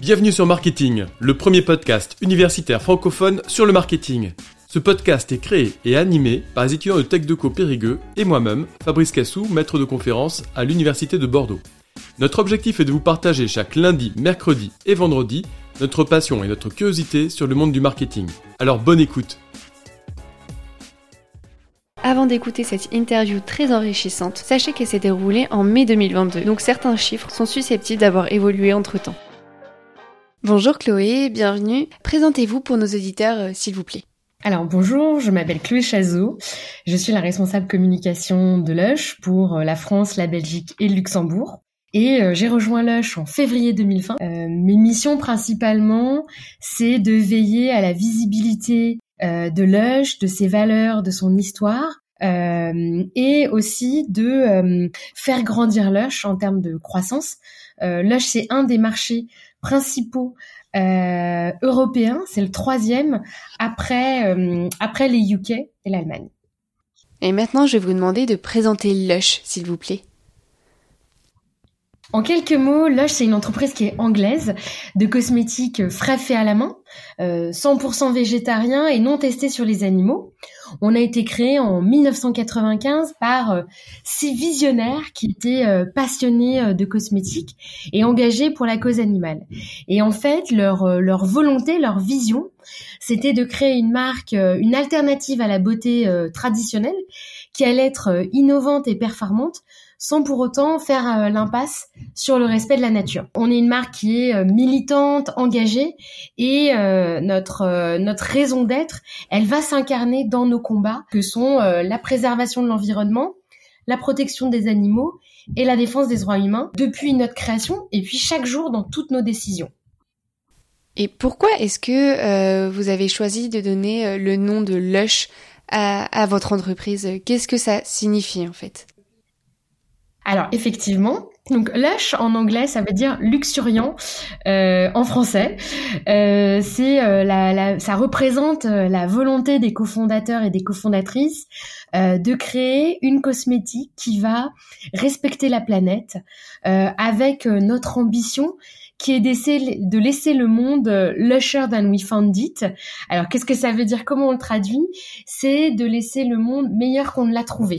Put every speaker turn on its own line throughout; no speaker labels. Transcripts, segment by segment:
Bienvenue sur Marketing, le premier podcast universitaire francophone sur le marketing. Ce podcast est créé et animé par les étudiants de TechDeco Périgueux et moi-même, Fabrice Cassou, maître de conférence à l'Université de Bordeaux. Notre objectif est de vous partager chaque lundi, mercredi et vendredi notre passion et notre curiosité sur le monde du marketing. Alors bonne écoute
avant d'écouter cette interview très enrichissante, sachez qu'elle s'est déroulée en mai 2022, donc certains chiffres sont susceptibles d'avoir évolué entre temps. Bonjour Chloé, bienvenue. Présentez-vous pour nos auditeurs, euh, s'il vous plaît.
Alors bonjour, je m'appelle Chloé Chazot, je suis la responsable communication de Lush pour euh, la France, la Belgique et le Luxembourg. Et euh, j'ai rejoint Lush en février 2020. mes missions principalement, c'est de veiller à la visibilité de Lush, de ses valeurs, de son histoire, et aussi de faire grandir Lush en termes de croissance. Lush, c'est un des marchés principaux euh, européens. C'est le troisième après, euh, après les UK et l'Allemagne.
Et maintenant, je vais vous demander de présenter Lush, s'il vous plaît.
En quelques mots, Lush, c'est une entreprise qui est anglaise, de cosmétiques frais faits à la main, 100% euh, végétarien et non testé sur les animaux. On a été créé en 1995 par euh, six visionnaires qui étaient euh, passionnés de cosmétiques et engagés pour la cause animale. Et en fait, leur, leur volonté, leur vision, c'était de créer une marque, une alternative à la beauté traditionnelle qui allait être innovante et performante sans pour autant faire euh, l'impasse sur le respect de la nature. On est une marque qui est euh, militante, engagée et euh, notre notre raison d'être, elle va s'incarner dans nos combats que sont la préservation de l'environnement, la protection des animaux et la défense des droits humains depuis notre création et puis chaque jour dans toutes nos décisions.
Et pourquoi est-ce que vous avez choisi de donner le nom de Lush à, à votre entreprise? Qu'est-ce que ça signifie en fait?
Alors effectivement, donc lush en anglais, ça veut dire luxuriant euh, en français. Euh, c'est euh, la, ça représente la volonté des cofondateurs et des cofondatrices de créer une cosmétique qui va respecter la planète avec notre ambition qui est de laisser le monde lusher than we found it. Alors qu'est-ce que ça veut dire? Comment on le traduit? C'est de laisser le monde meilleur qu'on ne l'a trouvé.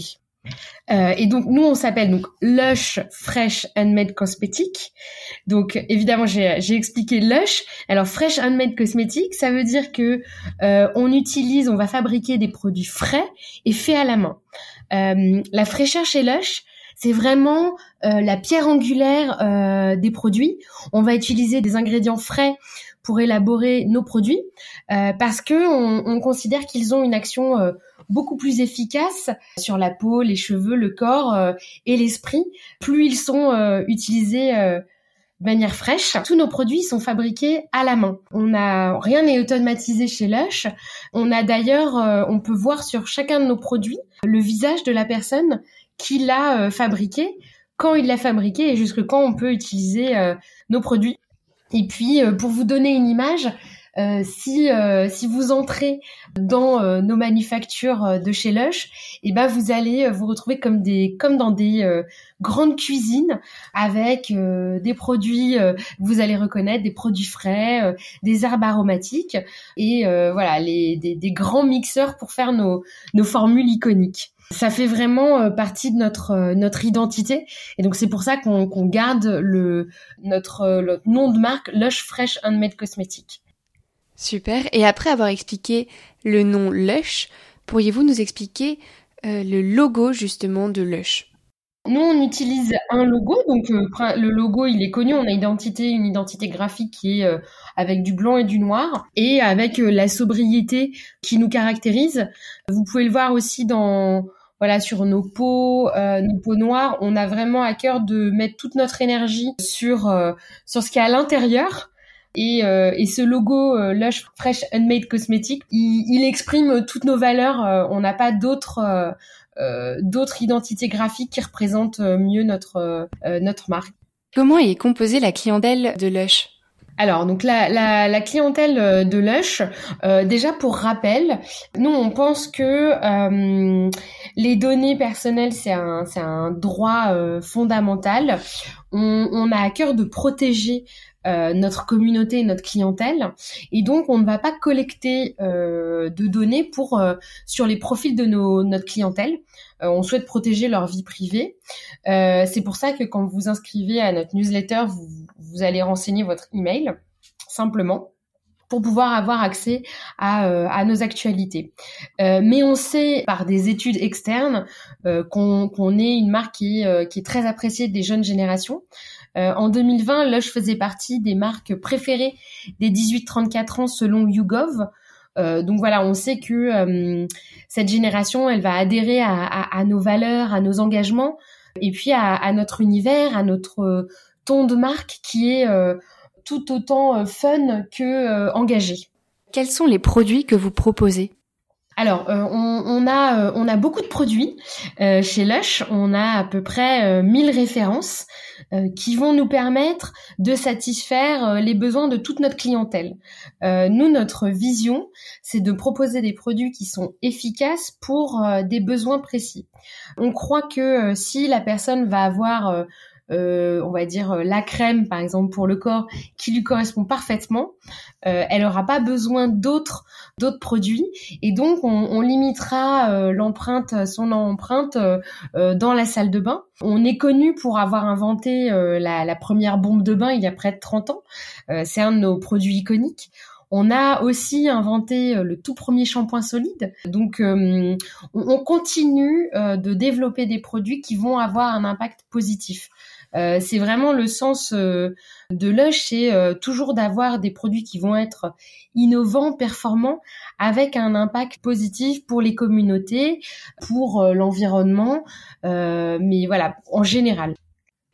Euh, et donc nous on s'appelle donc Lush Fresh Handmade Cosmétique. Donc évidemment j'ai expliqué Lush. Alors Fresh Handmade Cosmétique, ça veut dire que euh, on utilise, on va fabriquer des produits frais et faits à la main. Euh, la fraîcheur chez Lush, c'est vraiment la pierre angulaire des produits. On va utiliser des ingrédients frais pour élaborer nos produits parce que on, on considère qu'ils ont une action beaucoup plus efficaces sur la peau, les cheveux, le corps euh, et l'esprit, plus ils sont euh, utilisés euh, de manière fraîche. Tous nos produits sont fabriqués à la main. On a rien n'est automatisé chez Lush. On a d'ailleurs, on peut voir sur chacun de nos produits le visage de la personne qui l'a fabriqué, quand il l'a fabriqué et jusque quand on peut utiliser nos produits. Et puis, pour vous donner une image, euh, si euh, si vous entrez dans euh, nos manufactures de chez Lush, et eh ben vous allez vous retrouver comme des comme dans des grandes cuisines avec des produits vous allez reconnaître des produits frais, des herbes aromatiques et voilà les des, des, grands mixeurs pour faire nos nos formules iconiques. Ça fait vraiment partie de notre notre identité et donc c'est pour ça qu'on qu'on garde le notre, notre nom de marque Lush Fresh Handmade Cosmetics.
Super. Et après avoir expliqué le nom Lush, pourriez-vous nous expliquer euh, le logo justement de Lush?
Nous, on utilise un logo, donc euh, le logo, il est connu. On a identité, une identité graphique qui est euh, avec du blanc et du noir, et avec la sobriété qui nous caractérise. Vous pouvez le voir aussi dans voilà sur nos peaux, nos peaux noires. On a vraiment à cœur de mettre toute notre énergie sur sur ce qui est à l'intérieur et, euh, et ce logo euh, Lush Fresh Unmade Cosmetic, il, il exprime toutes nos valeurs. Euh, on n'a pas d'autres d'autres identités graphiques qui représentent mieux notre notre marque.
Comment est composée la clientèle de Lush?
Alors, donc la, la, clientèle de Lush, euh, déjà pour rappel, nous on pense que euh, les données personnelles c'est un, c'est un droit fondamental. On, on, a à cœur de protéger notre communauté, notre clientèle, et donc on ne va pas collecter de données pour sur les profils de nos, notre clientèle. on souhaite protéger leur vie privée. c'est pour ça que quand vous vous inscrivez à notre newsletter, vous, vous allez renseigner votre email simplement pour pouvoir avoir accès à, euh, à nos actualités. Euh, mais on sait par des études externes euh, qu'on est une marque qui, qui, est très appréciée des jeunes générations. en 2020, Lush faisait partie des marques préférées des 18-34 ans selon YouGov. donc voilà, on sait que cette génération, elle va adhérer à, à, à, nos valeurs, à nos engagements, et puis à, à notre univers, à notre ton de marque qui est tout autant euh, fun que euh, engagé.
Quels sont les produits que vous proposez?
Alors, euh, on, a on a beaucoup de produits chez Lush. On a à peu près 1000 références qui vont nous permettre de satisfaire les besoins de toute notre clientèle. nous, notre vision, c'est de proposer des produits qui sont efficaces pour des besoins précis. On croit que si la personne va avoir euh, on va dire euh, la crème par exemple pour le corps qui lui correspond parfaitement, euh, elle n'aura pas besoin d'autres d'autres produits et donc on, limitera l'empreinte son empreinte dans la salle de bain. On est connu pour avoir inventé la, la, première bombe de bain il y a près de 30 ans. C'est un de nos produits iconiques. On a aussi inventé le tout premier shampoing solide. Donc, on, continue de développer des produits qui vont avoir un impact positif. Euh, c'est vraiment le sens euh, de Lush, c'est euh, toujours d'avoir des produits qui vont être innovants, performants, avec un impact positif pour les communautés, pour l'environnement, mais voilà, en général.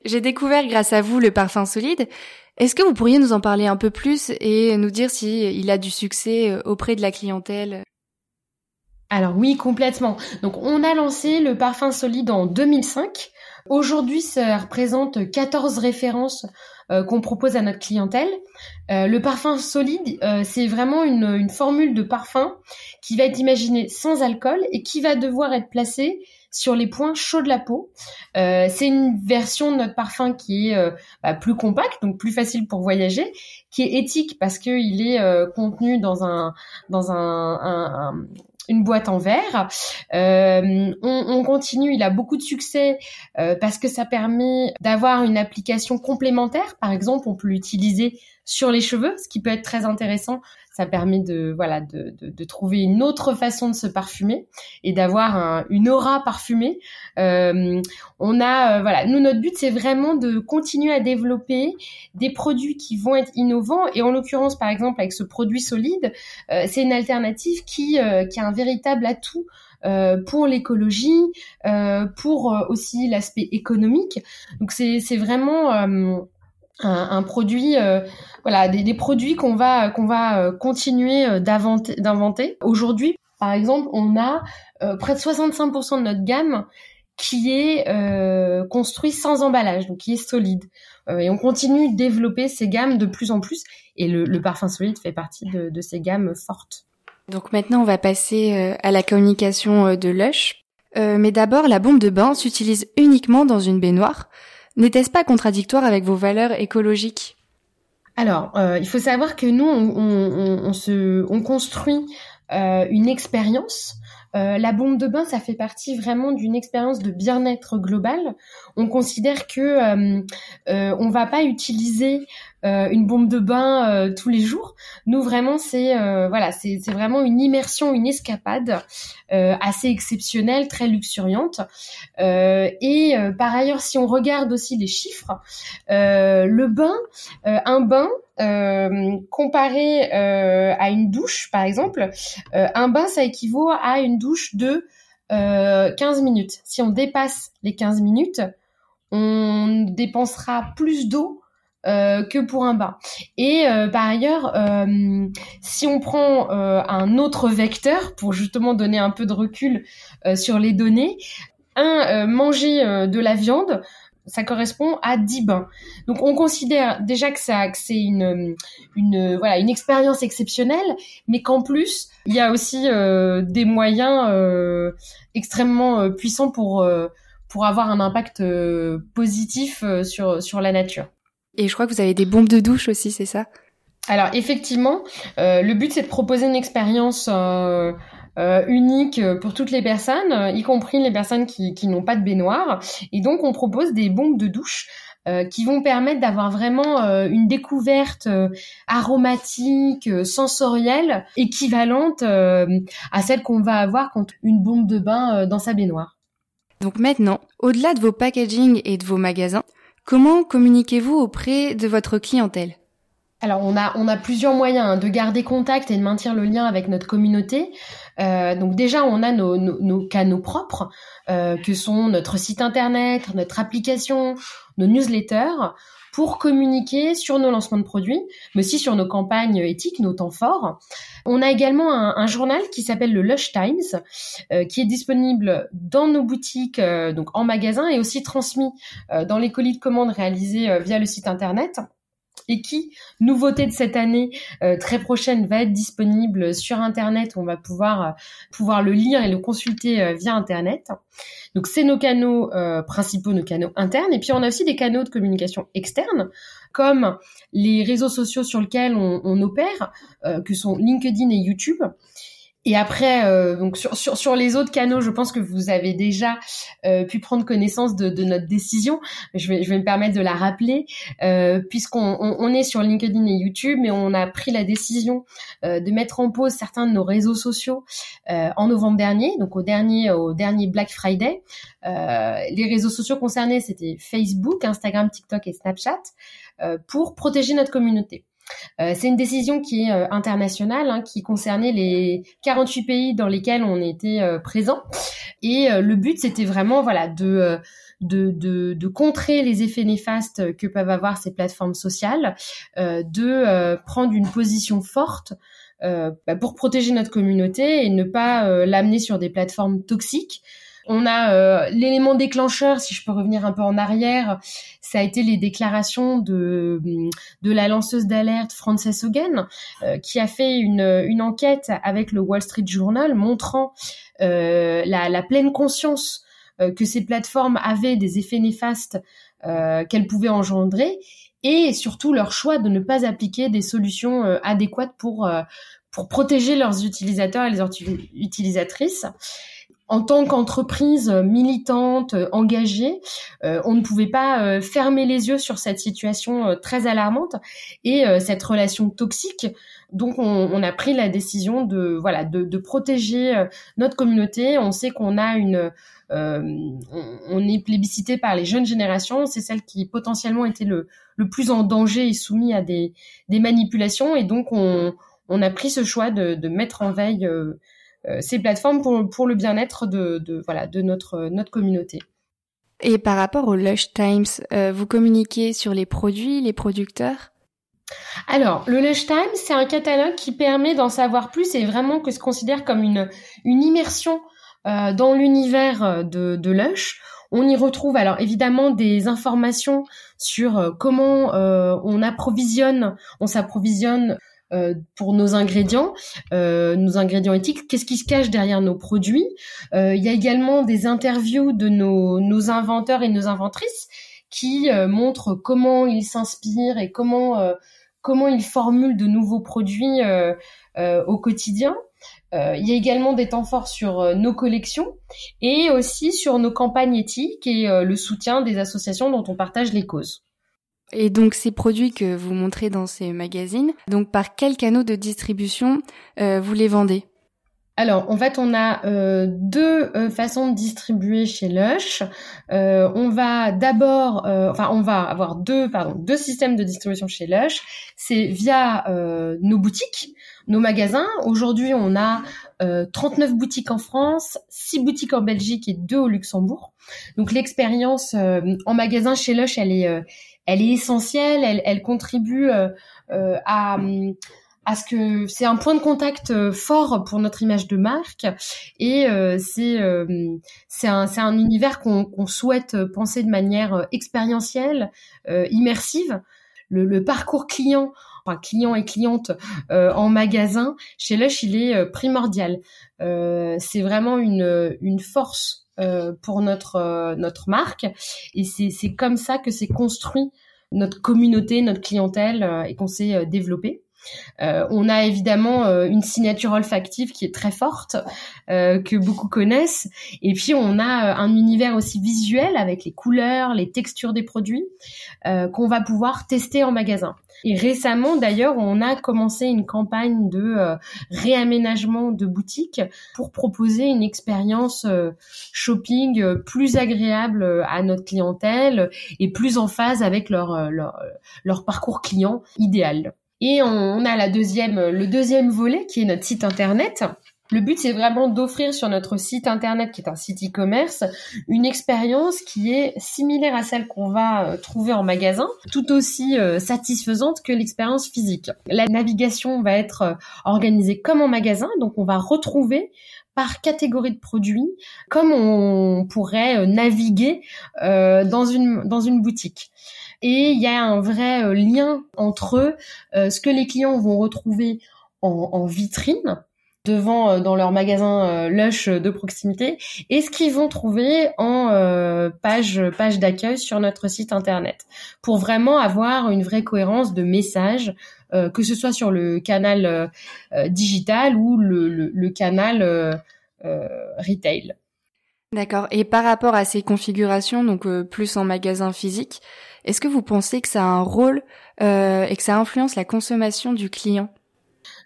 J'ai découvert grâce à vous le parfum solide. Est-ce que vous pourriez nous en parler un peu plus et nous dire si il a du succès auprès de la clientèle?
Alors oui, complètement. Donc on a lancé le parfum solide en 2005 Aujourd'hui, ça représente 14 références euh, qu'on propose à notre clientèle. Euh, le parfum solide, euh, c'est vraiment une, une, formule de parfum qui va être imaginée sans alcool et qui va devoir être placée sur les points chauds de la peau. c'est une version de notre parfum qui est bah, plus compact, donc plus facile pour voyager, qui est éthique parce qu'il est contenu dans un dans un, un une boîte en verre. Euh, on, continue, il a beaucoup de succès euh, parce que ça permet d'avoir une application complémentaire. Par exemple, on peut l'utiliser sur les cheveux, ce qui peut être très intéressant ça permet de voilà de, de, de, trouver une autre façon de se parfumer et d'avoir une aura parfumée. Euh, on a euh, voilà, nous notre but c'est vraiment de continuer à développer des produits qui vont être innovants et en l'occurrence par exemple avec ce produit solide, euh, c'est une alternative qui euh, qui a un véritable atout euh, pour l'écologie, euh, pour aussi l'aspect économique. Donc c'est vraiment un, produit, euh, voilà, des, produits qu'on va qu'on va euh, continuer euh, d'inventer. Aujourd'hui, par exemple, on a près de 65% de notre gamme qui est construit sans emballage, donc qui est solide. et on continue de développer ces gammes de plus en plus. Et le, parfum solide fait partie de, de, ces gammes fortes.
Donc maintenant, on va passer à la communication de Lush. mais d'abord, la bombe de bain s'utilise uniquement dans une baignoire. N'était-ce pas contradictoire avec vos valeurs écologiques?
Alors, euh, il faut savoir que nous, on, construit euh, une expérience. Euh, la bombe de bain, ça fait partie vraiment d'une expérience de bien-être global. On considère que on va pas utiliser euh, une bombe de bain euh, tous les jours. Nous vraiment c'est euh, voilà c'est vraiment une immersion, une escapade assez exceptionnelle, très luxuriante. et par ailleurs, si on regarde aussi les chiffres, le bain, un bain comparé à une douche par exemple, un bain ça équivaut à une douche de 15 minutes. Si on dépasse les 15 minutes, on dépensera plus d'eau euh, que pour un bain. Et euh, par ailleurs, euh, si on prend un autre vecteur pour justement donner un peu de recul sur les données, un manger de la viande ça correspond à 10 bains. Donc on considère déjà que ça que c'est une une voilà une expérience exceptionnelle, mais qu'en plus il y a aussi euh, des moyens euh, extrêmement euh, puissants pour pour avoir un impact positif sur sur la nature.
Et je crois que vous avez des bombes de douche aussi, c'est ça?
Alors effectivement, le but c'est de proposer une expérience euh, unique pour toutes les personnes, y compris les personnes qui, qui n'ont pas de baignoire. Et donc, on propose des bombes de douche euh, qui vont permettre d'avoir vraiment euh, une découverte aromatique, sensorielle, équivalente à celle qu'on va avoir quand une bombe de bain dans sa baignoire.
Donc maintenant, au-delà de vos packaging et de vos magasins, comment communiquez-vous auprès de votre clientèle?
Alors on a plusieurs moyens hein, de garder contact et de maintenir le lien avec notre communauté. Euh, donc déjà on a nos, nos, canaux propres euh, que sont notre site internet, notre application, nos newsletters pour communiquer sur nos lancements de produits, mais aussi sur nos campagnes éthiques, nos temps forts. On a également un, journal qui s'appelle le Lush Times, euh, qui est disponible dans nos boutiques, donc en magasin, et aussi transmis dans les colis de commandes réalisés via le site internet et qui, nouveauté de cette année euh, très prochaine, va être disponible sur Internet. On va pouvoir euh, pouvoir le lire et le consulter euh, via Internet. Donc c'est nos canaux principaux, nos canaux internes. Et puis on a aussi des canaux de communication externes, comme les réseaux sociaux sur lesquels on, on opère, que sont LinkedIn et YouTube. Et après, euh, donc sur, sur, sur, les autres canaux, je pense que vous avez déjà euh, pu prendre connaissance de, notre décision. Je vais, je vais me permettre de la rappeler, euh, puisqu'on on, est sur LinkedIn et YouTube, mais on a pris la décision de mettre en pause certains de nos réseaux sociaux en novembre dernier, donc au dernier, au dernier Black Friday. les réseaux sociaux concernés, c'était Facebook, Instagram, TikTok et Snapchat, pour protéger notre communauté. Euh, c'est une décision qui est euh, internationale, hein, qui concernait les 48 pays dans lesquels on était euh, présent. Et le but, c'était vraiment voilà de, de, de, de, contrer les effets néfastes que peuvent avoir ces plateformes sociales, de prendre une position forte bah, pour protéger notre communauté et ne pas l'amener sur des plateformes toxiques. On a euh, l'élément déclencheur, si je peux revenir un peu en arrière, ça a été les déclarations de, de la lanceuse d'alerte Frances Hogan, euh, qui a fait une, une enquête avec le Wall Street Journal montrant euh, la, pleine conscience que ces plateformes avaient des effets néfastes qu'elles pouvaient engendrer et surtout leur choix de ne pas appliquer des solutions adéquates pour pour protéger leurs utilisateurs et les utilisatrices en tant qu'entreprise militante, engagée, euh, on ne pouvait pas euh, fermer les yeux sur cette situation euh, très alarmante et cette relation toxique. Donc, on, a pris la décision de voilà de, protéger notre communauté. On sait qu'on a une on, est plébiscité par les jeunes générations. C'est celle qui potentiellement était le, le plus en danger et soumis à des, des manipulations. Et donc, on, on a pris ce choix de, de mettre en veille euh, ces plateformes pour, pour le bien-être de, de, voilà, de notre, notre communauté.
Et par rapport au Lush Times, euh, vous communiquez sur les produits, les producteurs?
Alors, le Lush Times, c'est un catalogue qui permet d'en savoir plus et vraiment que se considère comme une, une immersion euh, dans l'univers de, de Lush. On y retrouve alors évidemment des informations sur comment on approvisionne, on s'approvisionne euh, pour nos ingrédients, euh, nos ingrédients éthiques, qu'est-ce qui se cache derrière nos produits. Euh, il y a également des interviews de nos, inventeurs et nos inventrices qui montrent comment ils s'inspirent et comment comment ils formulent de nouveaux produits au quotidien. il y a également des temps forts sur nos collections et aussi sur nos campagnes éthiques et le soutien des associations dont on partage les causes.
Et donc ces produits que vous montrez dans ces magazines, donc par quel canaux de distribution euh, vous les vendez?
Alors, en fait, on a euh, deux euh, façons de distribuer chez Lush. on va d'abord, enfin, on va avoir deux, pardon, deux systèmes de distribution chez Lush. C'est via nos boutiques, nos magasins. Aujourd'hui, on a 39 boutiques en France, 6 boutiques en Belgique et 2 au Luxembourg. Donc, l'expérience en magasin chez Lush, elle est elle est essentielle, elle, elle contribue euh, euh, à, à ce que c'est un point de contact euh, fort pour notre image de marque et euh, c'est euh, c'est un c'est un univers qu'on qu'on souhaite penser de manière expérientielle, immersive. Le, le, parcours client, enfin client et cliente en magasin chez Lush, il est primordial. c'est vraiment une une force pour notre notre marque et c'est c'est comme ça que s'est construit notre communauté, notre clientèle et qu'on s'est développé. Euh, on a évidemment euh, une signature olfactive qui est très forte, euh, que beaucoup connaissent. Et puis on a un univers aussi visuel avec les couleurs, les textures des produits qu'on va pouvoir tester en magasin. Et récemment, d'ailleurs, on a commencé une campagne de réaménagement de boutiques pour proposer une expérience shopping plus agréable à notre clientèle et plus en phase avec leur, leur parcours client idéal. Et on, a la deuxième, le deuxième volet qui est notre site internet. Le but, c'est vraiment d'offrir sur notre site internet, qui est un site e-commerce, une expérience qui est similaire à celle qu'on va euh, trouver en magasin, tout aussi euh, satisfaisante que l'expérience physique. La navigation va être euh, organisée comme en magasin, donc on va retrouver par catégorie de produits, comme on pourrait naviguer dans une dans une boutique et il y a un vrai euh, lien entre euh, ce que les clients vont retrouver en, vitrine devant euh, dans leur magasin Lush de proximité et ce qu'ils vont trouver en page page d'accueil sur notre site internet pour vraiment avoir une vraie cohérence de messages que ce soit sur le canal digital ou le, le canal retail.
D'accord. Et par rapport à ces configurations, donc plus en magasin physique, est-ce que vous pensez que ça a un rôle euh, et que ça influence la consommation du client?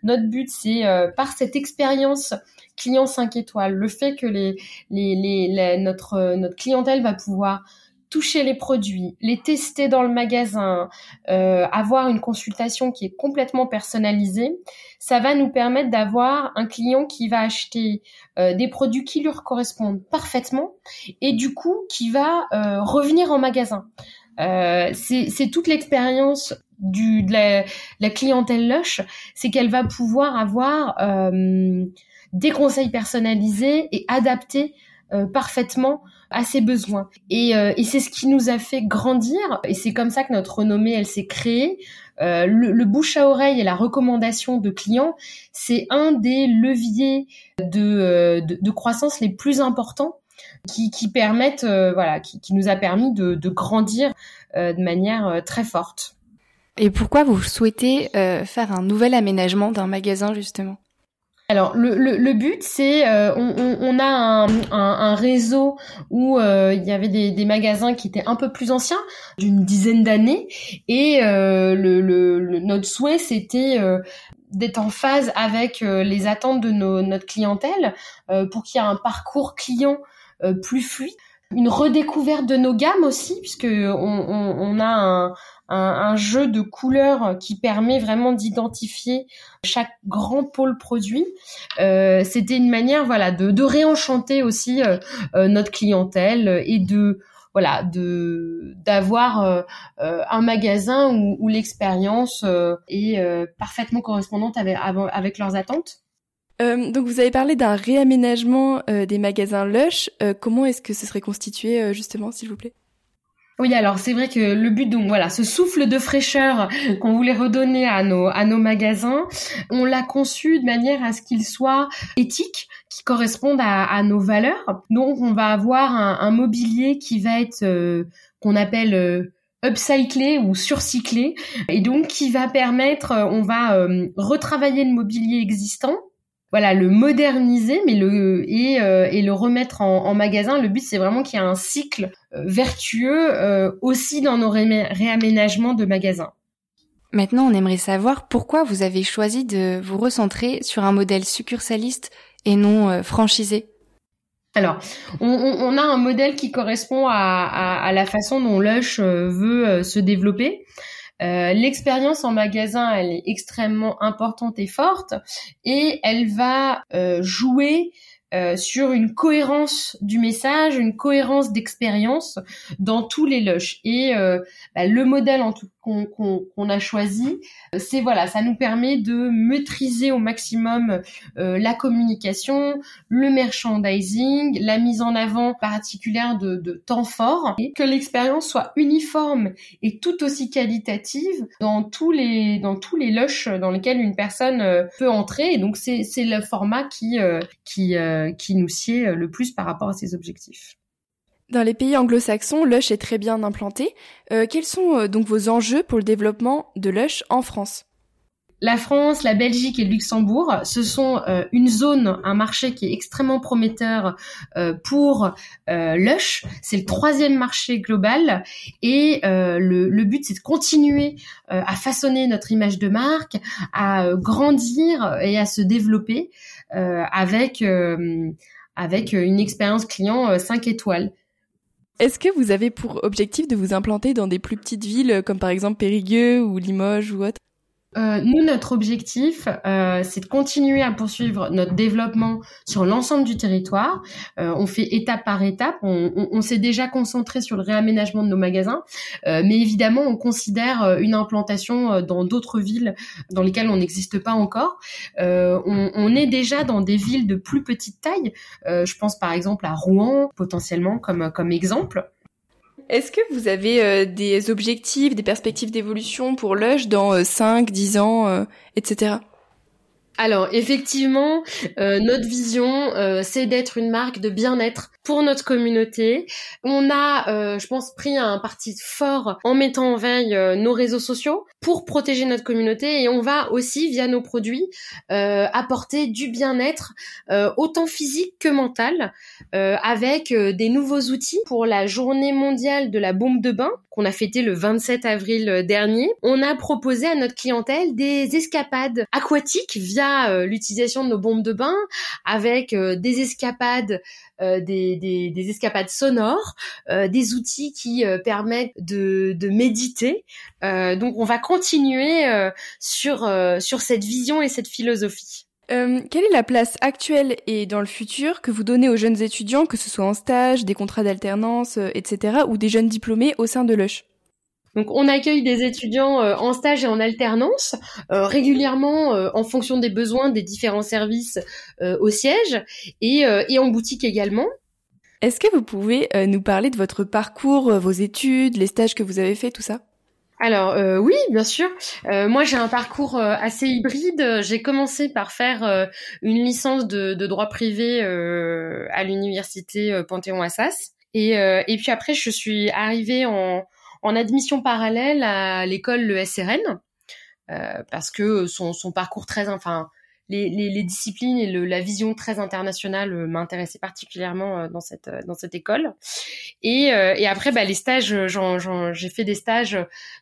Notre but, c'est euh, par cette expérience client 5 étoiles, le fait que les, les, les, notre, notre clientèle va pouvoir toucher les produits, les tester dans le magasin, euh, avoir une consultation qui est complètement personnalisée, ça va nous permettre d'avoir un client qui va acheter euh, des produits qui lui correspondent parfaitement et du coup qui va euh, revenir en magasin. Euh, c'est toute l'expérience de la, clientèle Lush, c'est qu'elle va pouvoir avoir euh, des conseils personnalisés et adaptés euh, parfaitement à ses besoins. Et, et c'est ce qui nous a fait grandir, et c'est comme ça que notre renommée, elle s'est créée. le, le, bouche à oreille et la recommandation de clients, c'est un des leviers de, de, de, croissance les plus importants qui, qui permettent, euh, voilà, qui, qui, nous a permis de, de grandir euh, de manière euh, très forte.
Et pourquoi vous souhaitez faire un nouvel aménagement d'un magasin justement?
Alors le, le, le but c'est on, on, on, a un, un, un réseau où il y avait des, des, magasins qui étaient un peu plus anciens d'une dizaine d'années et le, le, notre souhait c'était d'être en phase avec les attentes de nos, notre clientèle pour qu'il y ait un parcours client euh, plus fluide. Une redécouverte de nos gammes aussi, puisque on, on, a un, jeu de couleurs qui permet vraiment d'identifier chaque grand pôle produit. Euh, C'était une manière, voilà, de, réenchanter aussi euh, euh notre clientèle et de voilà de d'avoir un magasin où, l'expérience est parfaitement correspondante avec leurs attentes.
Euh, donc vous avez parlé d'un réaménagement euh, des magasins Lush. Euh, comment est-ce que ce serait constitué justement, s'il vous plaît?
Oui, alors c'est vrai que le but, donc voilà, ce souffle de fraîcheur qu'on voulait redonner à nos à nos magasins, on l'a conçu de manière à ce qu'il soit éthique, qui corresponde à, à, nos valeurs. Donc on va avoir un, un mobilier qui va être qu'on appelle upcyclé ou surcyclé et donc qui va permettre, on va retravailler le mobilier existant voilà le moderniser mais le et, euh, et le remettre en, en, magasin. Le but c'est vraiment qu'il y ait un cycle euh, vertueux euh, aussi dans nos réaménagements de magasins.
Maintenant on aimerait savoir pourquoi vous avez choisi de vous recentrer sur un modèle succursaliste et non franchisé.
Alors, on, on, a un modèle qui correspond à, à, à la façon dont Lush veut se développer. Euh, l'expérience en magasin, elle est extrêmement importante et forte, et elle va euh, jouer euh, sur une cohérence du message, une cohérence d'expérience dans tous les lush. Et euh, bah, le modèle en tout qu'on a choisi, c'est voilà, ça nous permet de maîtriser au maximum euh, la communication, le merchandising, la mise en avant particulière de, de temps forts, et que l'expérience soit uniforme et tout aussi qualitative dans tous les dans tous les lush dans lesquels une personne peut entrer. Et donc c'est le format qui qui euh, qui nous sied euh, le plus par rapport à ces objectifs.
Dans les pays anglo-saxons, Lush est très bien implanté. Euh, quels sont donc vos enjeux pour le développement de Lush en France?
La France, la Belgique et le Luxembourg, ce sont une zone, un marché qui est extrêmement prometteur pour Lush. C'est le troisième marché global et le, le, but c'est de continuer à façonner notre image de marque, à grandir et à se développer avec avec euh, une expérience client 5 euh, étoiles.
Est-ce que vous avez pour objectif de vous implanter dans des plus petites villes comme par exemple Périgueux ou Limoges ou autre?
Euh, nous, notre objectif, euh, c'est de continuer à poursuivre notre développement sur l'ensemble du territoire. Euh, on fait étape par étape. On, on, on s'est déjà concentré sur le réaménagement de nos magasins, euh, mais évidemment, on considère euh, une implantation euh, dans d'autres villes dans lesquelles on n'existe pas encore. On, on, est déjà dans des villes de plus petite taille. je pense par exemple à Rouen, potentiellement comme comme exemple.
Est-ce que vous avez euh, des objectifs, des perspectives d'évolution pour Lush dans 5, euh, 10 ans, euh, etc.
Alors effectivement, notre vision, c'est d'être une marque de bien-être pour notre communauté. On a, je pense, pris un parti fort en mettant en veille nos réseaux sociaux pour protéger notre communauté et on va aussi, via nos produits, apporter du bien-être autant physique que mental avec des nouveaux outils pour la journée mondiale de la bombe de bain qu'on a fêté le 27 avril dernier. On a proposé à notre clientèle des escapades aquatiques via euh, l'utilisation de nos bombes de bain avec euh, des escapades euh, des, des, des, escapades sonores, des outils qui permettent de, de méditer. donc on va continuer sur, sur cette vision et cette philosophie.
Quelle est la place actuelle et dans le futur que vous donnez aux jeunes étudiants, que ce soit en stage, des contrats d'alternance, etc., ou des jeunes diplômés au sein de Lush?
Donc on accueille des étudiants euh, en stage et en alternance régulièrement en fonction des besoins des différents services au siège et, et, en boutique également.
Est-ce que vous pouvez nous parler de votre parcours, vos études, les stages que vous avez fait, tout ça?
Alors euh, oui, bien sûr. Euh, moi, j'ai un parcours euh, assez hybride. J'ai commencé par faire une licence de, droit privé à l'université Panthéon-Assas, et, et puis après, je suis arrivée en, en admission parallèle à l'école le SRN parce que son, son parcours très, enfin, les, les, les, disciplines et le, la vision très internationale euh, m'intéressaient particulièrement euh, dans cette euh, dans cette école. Et, et après, bah, les stages, j'ai fait des stages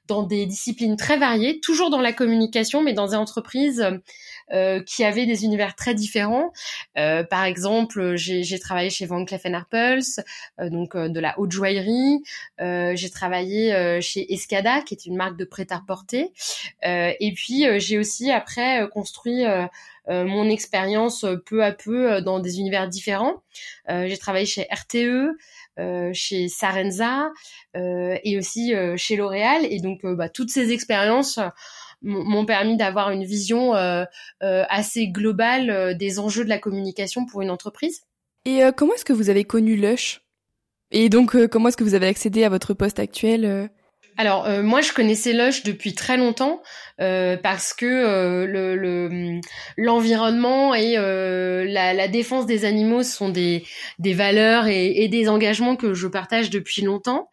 dans des disciplines très variées, toujours dans la communication, mais dans des entreprises euh, qui avaient des univers très différents. Euh, par exemple, j'ai travaillé chez Van Cleef Arpels, euh, donc de la haute joaillerie. j'ai travaillé chez Escada, qui est une marque de prêt-à-porter. et puis, j'ai aussi après construit mon expérience peu à peu dans des univers différents. j'ai travaillé chez RTE, chez Sarenza et aussi chez L'Oréal. Et donc, bah, toutes ces expériences m'ont permis d'avoir une vision euh, euh, assez globale euh, des enjeux de la communication pour une entreprise.
Et comment est-ce que vous avez connu Lush? Et donc, comment est-ce que vous avez accédé à votre poste actuel
alors euh, moi je connaissais Lush depuis très longtemps euh, parce que euh, le l'environnement et la, la, défense des animaux sont des des valeurs et, et des engagements que je partage depuis longtemps.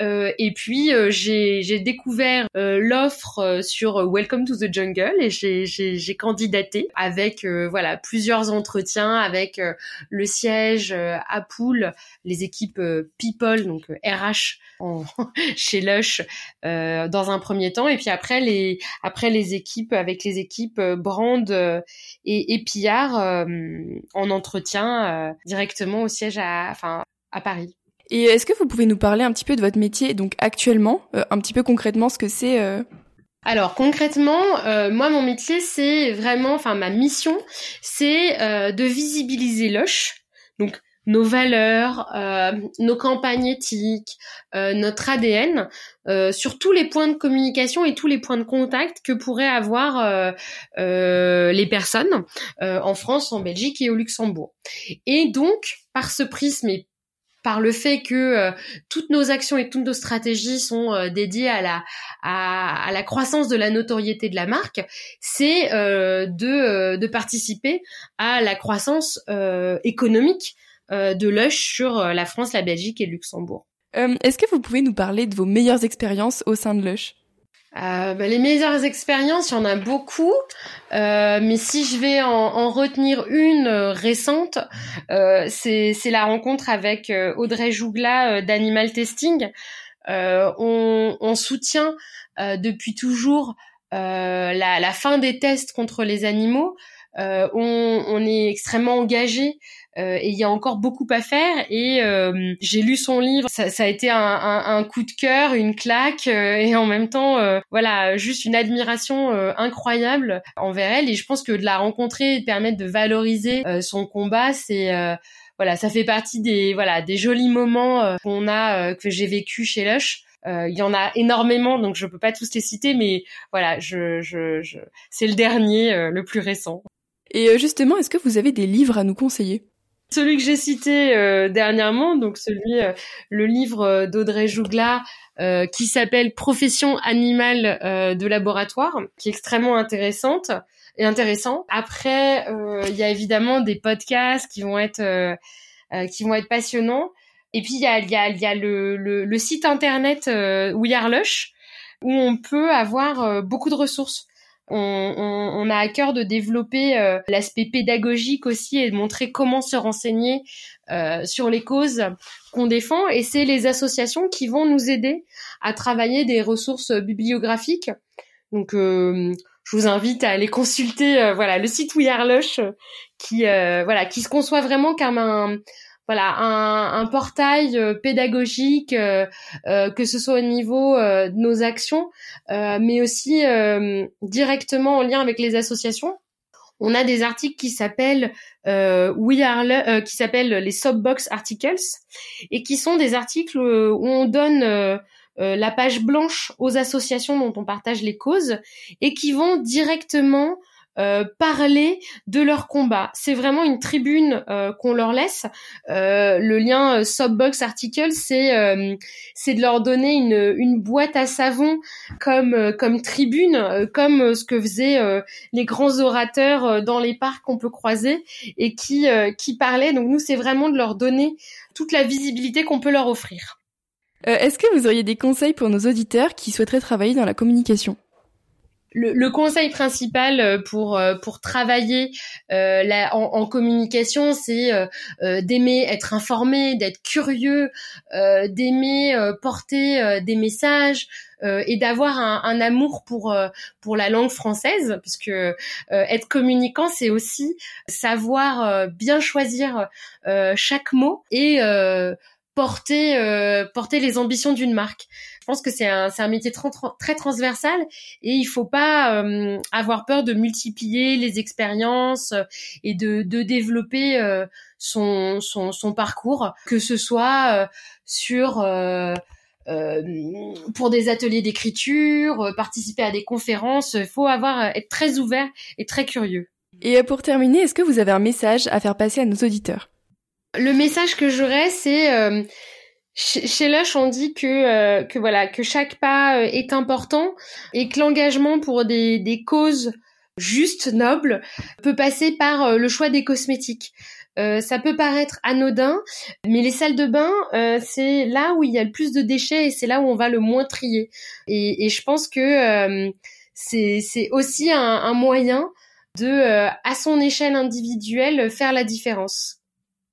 et puis j'ai j'ai découvert l'offre sur Welcome to the Jungle et j'ai candidaté avec voilà plusieurs entretiens avec le siège à Poule, les équipes People donc RH chez Lush euh, dans un premier temps et puis après les après les équipes avec les équipes euh, Brand euh, et, et Pillard en entretien directement au siège à enfin à Paris.
Et est-ce que vous pouvez nous parler un petit peu de votre métier donc actuellement, un petit peu concrètement ce que c'est
alors concrètement, euh, moi mon métier c'est vraiment, enfin ma mission c'est euh, de visibiliser Lush, donc nos valeurs, euh, nos campagnes éthiques, notre ADN, sur tous les points de communication et tous les points de contact que pourraient avoir les personnes en France, en Belgique et au Luxembourg. Et donc par ce prisme et par le fait que euh, toutes nos actions et toutes nos stratégies sont euh, dédiées à la à, la croissance de la notoriété de la marque, c'est euh, de de participer à la croissance économique de Lush sur la France, la Belgique et le Luxembourg.
Est-ce que vous pouvez nous parler de vos meilleures expériences au sein de Lush?
Euh, bah, les meilleures expériences, il y en a beaucoup, euh, mais si je vais en, en retenir une euh, récente, euh, c'est la rencontre avec euh, Audrey Jougla d'Animal Testing. On, on, soutient depuis toujours la, la, fin des tests contre les animaux. On, on, est extrêmement engagé euh, et il y a encore beaucoup à faire. Et euh, j'ai lu son livre, ça, ça a été un, un, un, coup de cœur, une claque, euh, et en même temps, voilà, juste une admiration incroyable envers elle. Et je pense que de la rencontrer et de permettre de valoriser son combat, c'est voilà, ça fait partie des voilà des jolis moments qu'on a que j'ai vécu chez Lush. Il y en a énormément, donc je peux pas tous les citer, mais voilà, je, je, je... c'est le dernier, le plus récent.
Et justement, est-ce que vous avez des livres à nous conseiller?
Celui que j'ai cité euh, dernièrement, donc celui, euh, le livre euh, d'Audrey Jougla, qui s'appelle Profession animale de laboratoire, qui est extrêmement intéressante et intéressant. Après, il y a évidemment des podcasts qui vont être qui vont être passionnants. Et puis il y a, y a, y a le, le, le, site internet We Are Lush, où on peut avoir beaucoup de ressources. On, a à cœur de développer euh, l'aspect pédagogique aussi et de montrer comment se renseigner euh, sur les causes qu'on défend. Et c'est les associations qui vont nous aider à travailler des ressources bibliographiques. Donc, euh, je vous invite à aller consulter voilà le site We qui voilà qui se conçoit vraiment comme un voilà un, portail euh, pédagogique, euh, euh, que ce soit au niveau de nos actions, mais aussi directement en lien avec les associations. On a des articles qui s'appellent We Are qui s'appellent les Subbox Articles et qui sont des articles où on donne la page blanche aux associations dont on partage les causes et qui vont directement euh, parler de leur combat. C'est vraiment une tribune euh, qu'on leur laisse. Euh, le lien Subbox Article, c'est c'est de leur donner une, une boîte à savon comme comme tribune, comme ce que faisaient les grands orateurs dans les parcs qu'on peut croiser et qui qui parlaient. Donc nous, c'est vraiment de leur donner toute la visibilité qu'on peut leur offrir.
Est-ce que vous auriez des conseils pour nos auditeurs qui souhaiteraient travailler dans la communication?
Le, conseil principal euh, pour euh, pour travailler euh, en, communication, c'est d'aimer être informé, d'être curieux, d'aimer porter des messages et d'avoir un, amour pour pour la langue française, puisque être communicant, c'est aussi savoir bien choisir chaque mot et porter porter les ambitions d'une marque je pense que c'est un, un métier très, très transversal et il faut pas euh, avoir peur de multiplier les expériences euh, et de, de développer euh, son, son, son, parcours, que ce soit sur pour des ateliers d'écriture, participer à des conférences, il faut avoir être très ouvert et très curieux.
Et pour terminer, est-ce que vous avez un message à faire passer à nos auditeurs?
Le message que j'aurais, c'est chez Lush, on dit que euh, que voilà que chaque pas euh, est important et que l'engagement pour des, des causes justes, nobles, peut passer par euh, le choix des cosmétiques. ça peut paraître anodin, mais les salles de bain, c'est là où il y a le plus de déchets et c'est là où on va le moins trier. Et, et je pense que c'est aussi un, un, moyen de, à son échelle individuelle, faire la différence.